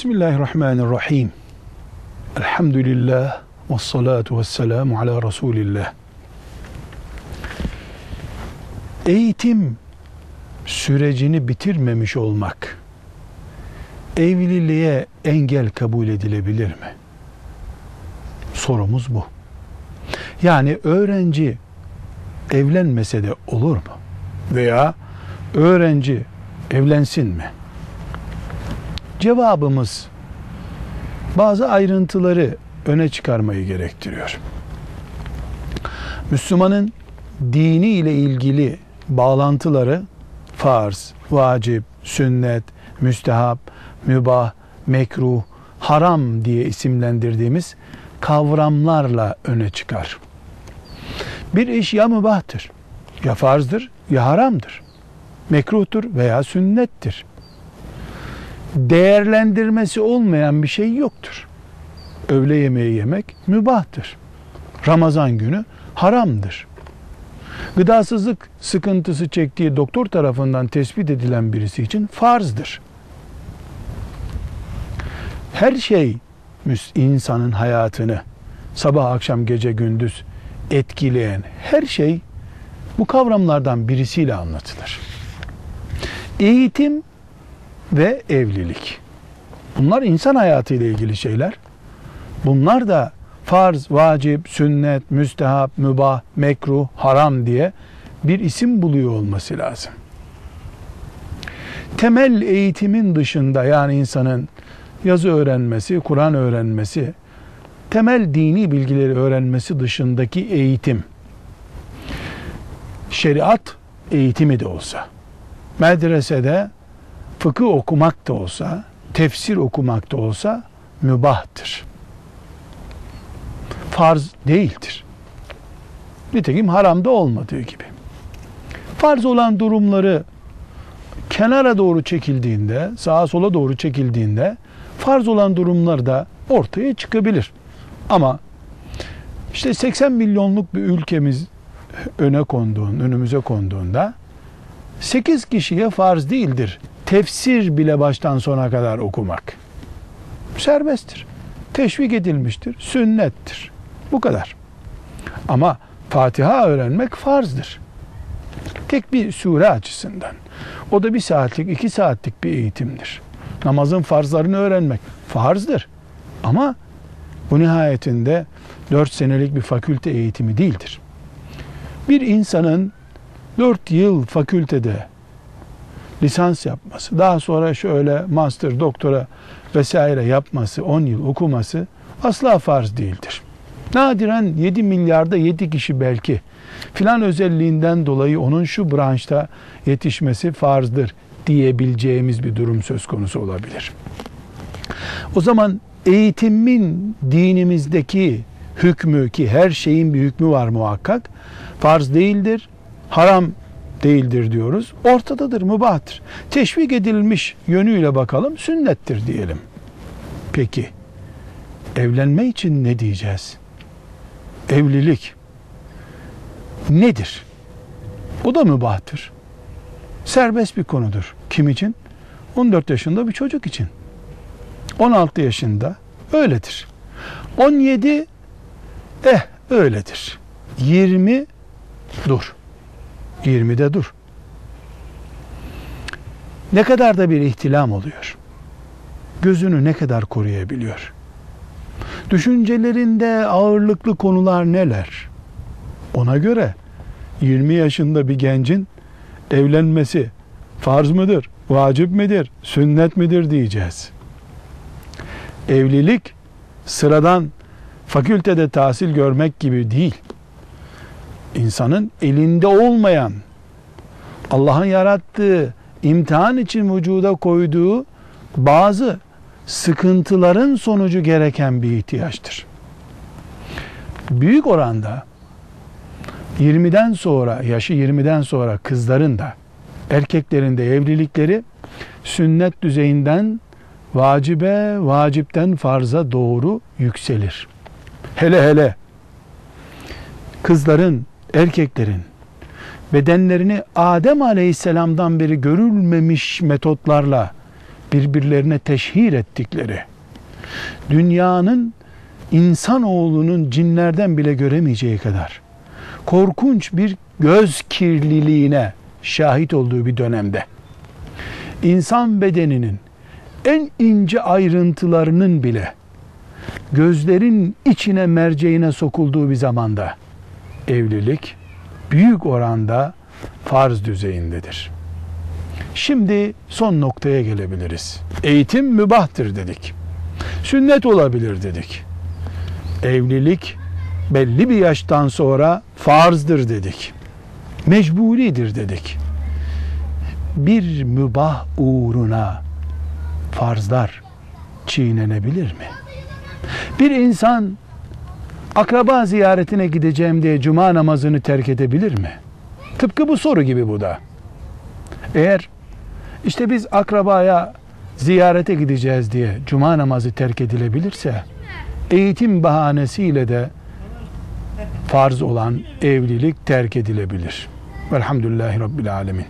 Bismillahirrahmanirrahim. Elhamdülillah ve salatu ve selamu ala Resulillah. Eğitim sürecini bitirmemiş olmak evliliğe engel kabul edilebilir mi? Sorumuz bu. Yani öğrenci evlenmese de olur mu? Veya öğrenci evlensin mi? Cevabımız bazı ayrıntıları öne çıkarmayı gerektiriyor. Müslümanın dini ile ilgili bağlantıları farz, vacip, sünnet, müstehap, mübah, mekruh, haram diye isimlendirdiğimiz kavramlarla öne çıkar. Bir iş ya mübahtır, ya farzdır, ya haramdır. Mekruhtur veya sünnettir. Değerlendirmesi olmayan bir şey yoktur. Öğle yemeği yemek mübahtır. Ramazan günü haramdır. Gıdasızlık sıkıntısı çektiği doktor tarafından tespit edilen birisi için farzdır. Her şey insanın hayatını sabah akşam gece gündüz etkileyen her şey bu kavramlardan birisiyle anlatılır. Eğitim ve evlilik. Bunlar insan hayatı ile ilgili şeyler. Bunlar da farz, vacip, sünnet, müstehap, mübah, mekruh, haram diye bir isim buluyor olması lazım. Temel eğitimin dışında yani insanın yazı öğrenmesi, Kur'an öğrenmesi, temel dini bilgileri öğrenmesi dışındaki eğitim, şeriat eğitimi de olsa, medresede fıkıh okumak da olsa, tefsir okumak da olsa mübahtır. Farz değildir. Nitekim haramda olmadığı gibi. Farz olan durumları kenara doğru çekildiğinde, sağa sola doğru çekildiğinde farz olan durumlar da ortaya çıkabilir. Ama işte 80 milyonluk bir ülkemiz öne konduğun, önümüze konduğunda 8 kişiye farz değildir. Tefsir bile baştan sona kadar okumak. Serbesttir. Teşvik edilmiştir. Sünnettir. Bu kadar. Ama Fatiha öğrenmek farzdır. Tek bir sure açısından. O da bir saatlik, iki saatlik bir eğitimdir. Namazın farzlarını öğrenmek farzdır. Ama bu nihayetinde dört senelik bir fakülte eğitimi değildir. Bir insanın dört yıl fakültede lisans yapması, daha sonra şöyle master, doktora vesaire yapması, on yıl okuması asla farz değildir. Nadiren 7 milyarda 7 kişi belki filan özelliğinden dolayı onun şu branşta yetişmesi farzdır diyebileceğimiz bir durum söz konusu olabilir. O zaman eğitimin dinimizdeki hükmü ki her şeyin bir hükmü var muhakkak farz değildir, haram değildir diyoruz. Ortadadır, mübahtır. Teşvik edilmiş yönüyle bakalım sünnettir diyelim. Peki evlenme için ne diyeceğiz? Evlilik nedir? Bu da mübahtır. Serbest bir konudur. Kim için? 14 yaşında bir çocuk için. 16 yaşında öyledir. 17 eh öyledir. 20 dur. 20'de dur. Ne kadar da bir ihtilam oluyor. Gözünü ne kadar koruyabiliyor. Düşüncelerinde ağırlıklı konular neler? Ona göre 20 yaşında bir gencin evlenmesi farz mıdır, vacip midir, sünnet midir diyeceğiz. Evlilik sıradan fakültede tahsil görmek gibi değil. İnsanın elinde olmayan, Allah'ın yarattığı, imtihan için vücuda koyduğu bazı sıkıntıların sonucu gereken bir ihtiyaçtır. Büyük oranda 20'den sonra, yaşı 20'den sonra kızların da erkeklerin de evlilikleri sünnet düzeyinden vacibe, vacipten farza doğru yükselir. Hele hele kızların, erkeklerin bedenlerini Adem Aleyhisselam'dan beri görülmemiş metotlarla birbirlerine teşhir ettikleri, dünyanın insanoğlunun cinlerden bile göremeyeceği kadar korkunç bir göz kirliliğine şahit olduğu bir dönemde insan bedeninin en ince ayrıntılarının bile gözlerin içine merceğine sokulduğu bir zamanda evlilik büyük oranda farz düzeyindedir. Şimdi son noktaya gelebiliriz. Eğitim mübahtır dedik. Sünnet olabilir dedik. Evlilik belli bir yaştan sonra farzdır dedik. Mecburidir dedik. Bir mübah uğruna farzlar çiğnenebilir mi? Bir insan akraba ziyaretine gideceğim diye cuma namazını terk edebilir mi? Tıpkı bu soru gibi bu da. Eğer işte biz akrabaya ziyarete gideceğiz diye cuma namazı terk edilebilirse eğitim bahanesiyle de farz olan evlilik terk edilebilir. Velhamdülillahi Rabbil Alemin.